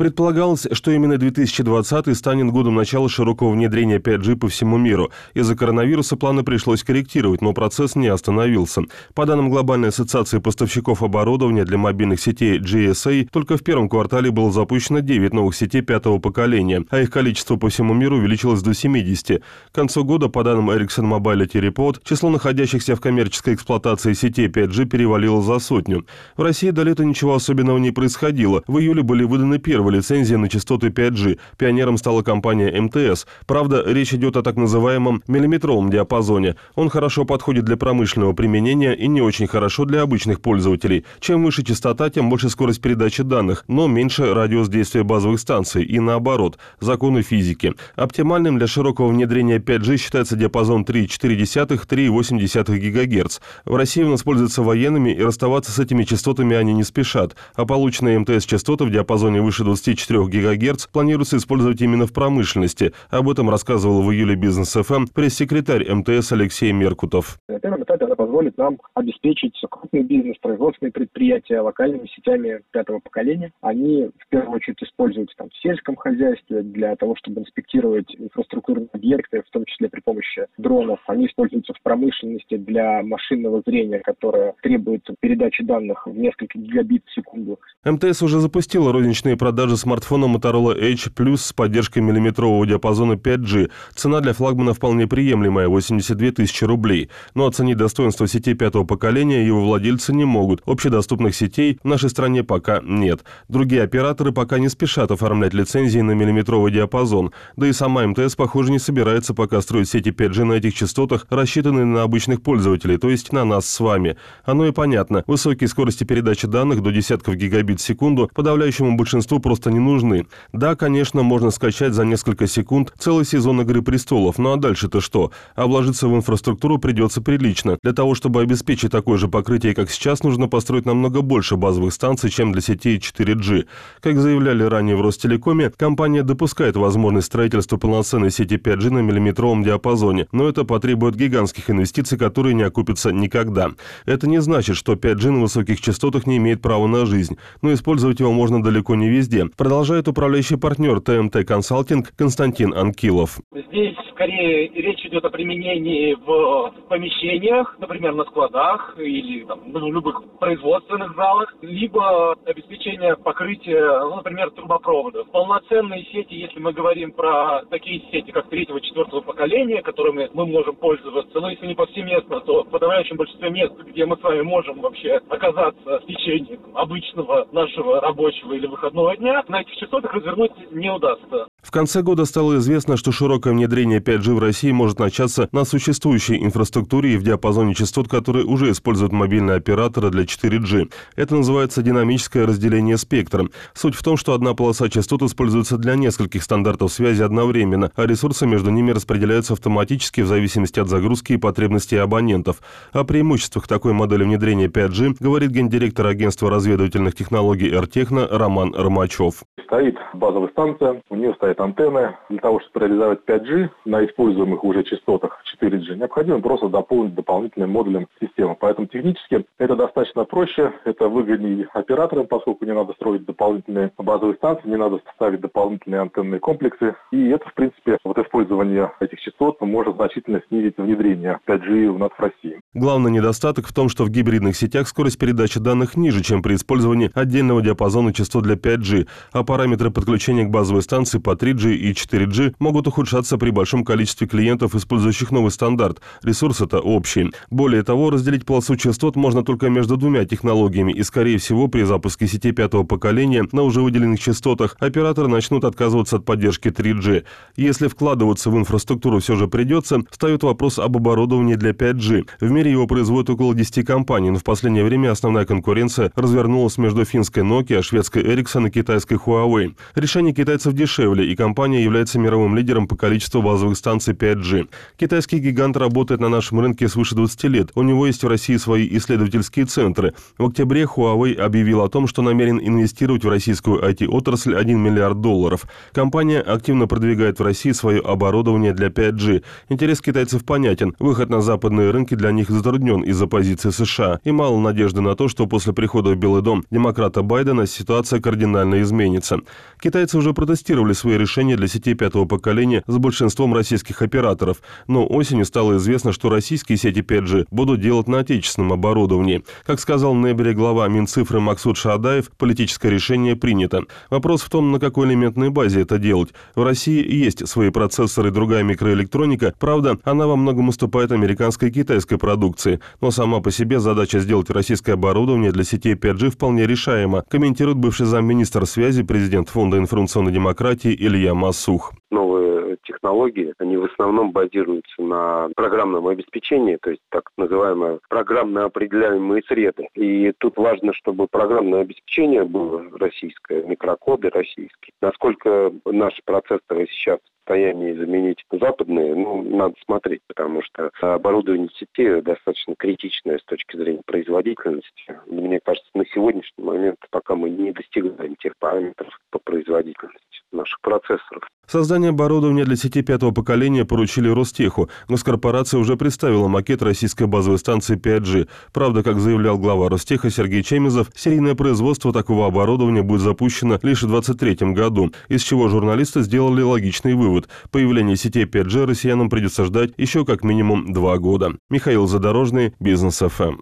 Предполагалось, что именно 2020 станет годом начала широкого внедрения 5G по всему миру. Из-за коронавируса планы пришлось корректировать, но процесс не остановился. По данным Глобальной ассоциации поставщиков оборудования для мобильных сетей GSA, только в первом квартале было запущено 9 новых сетей пятого поколения, а их количество по всему миру увеличилось до 70. К концу года, по данным Ericsson Mobility Report, число находящихся в коммерческой эксплуатации сетей 5G перевалило за сотню. В России до лета ничего особенного не происходило. В июле были выданы первые лицензии на частоты 5G. Пионером стала компания МТС. Правда, речь идет о так называемом миллиметровом диапазоне. Он хорошо подходит для промышленного применения и не очень хорошо для обычных пользователей. Чем выше частота, тем больше скорость передачи данных, но меньше радиус действия базовых станций и наоборот. Законы физики. Оптимальным для широкого внедрения 5G считается диапазон 3,4-3,8 ГГц. В России он используется военными и расставаться с этими частотами они не спешат, а полученные МТС частоты в диапазоне выше 20 24 ГГц планируется использовать именно в промышленности. Об этом рассказывал в июле Бизнес ФМ пресс-секретарь МТС Алексей Меркутов. На первом этапе она позволит нам обеспечить крупный бизнес, производственные предприятия локальными сетями пятого поколения. Они в первую очередь используются там, в сельском хозяйстве для того, чтобы инспектировать инфраструктурные объекты, в том числе при помощи дронов. Они используются в промышленности для машинного зрения, которое требует передачи данных в несколько гигабит в секунду. МТС уже запустила розничные продажи продажи смартфона Motorola Edge Plus с поддержкой миллиметрового диапазона 5G. Цена для флагмана вполне приемлемая – 82 тысячи рублей. Но оценить достоинство сетей пятого поколения его владельцы не могут. Общедоступных сетей в нашей стране пока нет. Другие операторы пока не спешат оформлять лицензии на миллиметровый диапазон. Да и сама МТС, похоже, не собирается пока строить сети 5G на этих частотах, рассчитанные на обычных пользователей, то есть на нас с вами. Оно и понятно. Высокие скорости передачи данных до десятков гигабит в секунду подавляющему большинству просто не нужны. Да, конечно, можно скачать за несколько секунд целый сезон «Игры престолов», ну а дальше-то что? Вложиться в инфраструктуру придется прилично. Для того, чтобы обеспечить такое же покрытие, как сейчас, нужно построить намного больше базовых станций, чем для сетей 4G. Как заявляли ранее в Ростелекоме, компания допускает возможность строительства полноценной сети 5G на миллиметровом диапазоне, но это потребует гигантских инвестиций, которые не окупятся никогда. Это не значит, что 5G на высоких частотах не имеет права на жизнь, но использовать его можно далеко не везде продолжает управляющий партнер ТМТ Консалтинг Константин Анкилов. Здесь скорее речь идет о применении в помещениях, например, на складах или там, в любых производственных залах, либо обеспечение покрытия, ну, например, трубопроводов. Полноценные сети, если мы говорим про такие сети, как третьего, четвертого поколения, которыми мы можем пользоваться, но если не повсеместно, то в подавляющем большинстве мест, где мы с вами можем вообще оказаться в течение обычного нашего рабочего или выходного дня, на этих частотах развернуть не удастся. В конце года стало известно, что широкое внедрение 5G в России может начаться на существующей инфраструктуре и в диапазоне частот, которые уже используют мобильные операторы для 4G. Это называется динамическое разделение спектра. Суть в том, что одна полоса частот используется для нескольких стандартов связи одновременно, а ресурсы между ними распределяются автоматически в зависимости от загрузки и потребностей абонентов. О преимуществах такой модели внедрения 5G говорит гендиректор агентства разведывательных технологий «Эртехно» Роман Ромачев. Стоит базовая станция, у нее стоит антенны. Для того, чтобы реализовать 5G на используемых уже частотах 4G, необходимо просто дополнить дополнительным модулем системы. Поэтому технически это достаточно проще, это выгоднее операторам, поскольку не надо строить дополнительные базовые станции, не надо ставить дополнительные антенные комплексы. И это, в принципе, вот использование этих частот может значительно снизить внедрение 5G у нас в России. Главный недостаток в том, что в гибридных сетях скорость передачи данных ниже, чем при использовании отдельного диапазона частот для 5G, а параметры подключения к базовой станции по 3G и 4G могут ухудшаться при большом количестве клиентов, использующих новый стандарт. Ресурс это общий. Более того, разделить полосу частот можно только между двумя технологиями, и, скорее всего, при запуске сетей пятого поколения на уже выделенных частотах операторы начнут отказываться от поддержки 3G. Если вкладываться в инфраструктуру все же придется, встает вопрос об оборудовании для 5G. В мире его производят около 10 компаний, но в последнее время основная конкуренция развернулась между финской Nokia, шведской Ericsson и китайской Huawei. Решение китайцев дешевле и компания является мировым лидером по количеству базовых станций 5G. Китайский гигант работает на нашем рынке свыше 20 лет. У него есть в России свои исследовательские центры. В октябре Huawei объявил о том, что намерен инвестировать в российскую IT-отрасль 1 миллиард долларов. Компания активно продвигает в России свое оборудование для 5G. Интерес китайцев понятен. Выход на западные рынки для них затруднен из-за позиции США. И мало надежды на то, что после прихода в Белый дом демократа Байдена ситуация кардинально изменится. Китайцы уже протестировали свои решения для сетей пятого поколения с большинством российских операторов, но осенью стало известно, что российские сети 5G будут делать на отечественном оборудовании. Как сказал ноябре глава Минцифры Максут Шаадаев, политическое решение принято. Вопрос в том, на какой элементной базе это делать. В России есть свои процессоры и другая микроэлектроника, правда, она во многом уступает американской и китайской продукции, но сама по себе задача сделать российское оборудование для сетей 5G вполне решаема, комментирует бывший замминистра связи, президент Фонда информационной демократии Илья Масух. Новые технологии, они в основном базируются на программном обеспечении, то есть так называемые программно определяемые среды. И тут важно, чтобы программное обеспечение было российское, микрокоды российские. Насколько наши процессоры сейчас состоянии заменить западные, ну, надо смотреть, потому что оборудование сети достаточно критичное с точки зрения производительности. Мне кажется, на сегодняшний момент пока мы не достигаем тех параметров по производительности наших процессоров. Создание оборудования для сети пятого поколения поручили Ростеху. Госкорпорация уже представила макет российской базовой станции 5G. Правда, как заявлял глава Ростеха Сергей Чемизов, серийное производство такого оборудования будет запущено лишь в 2023 году, из чего журналисты сделали логичный вывод. Появление сетей 5G россиянам придется ждать еще как минимум два года. Михаил Задорожный, Бизнес ФМ.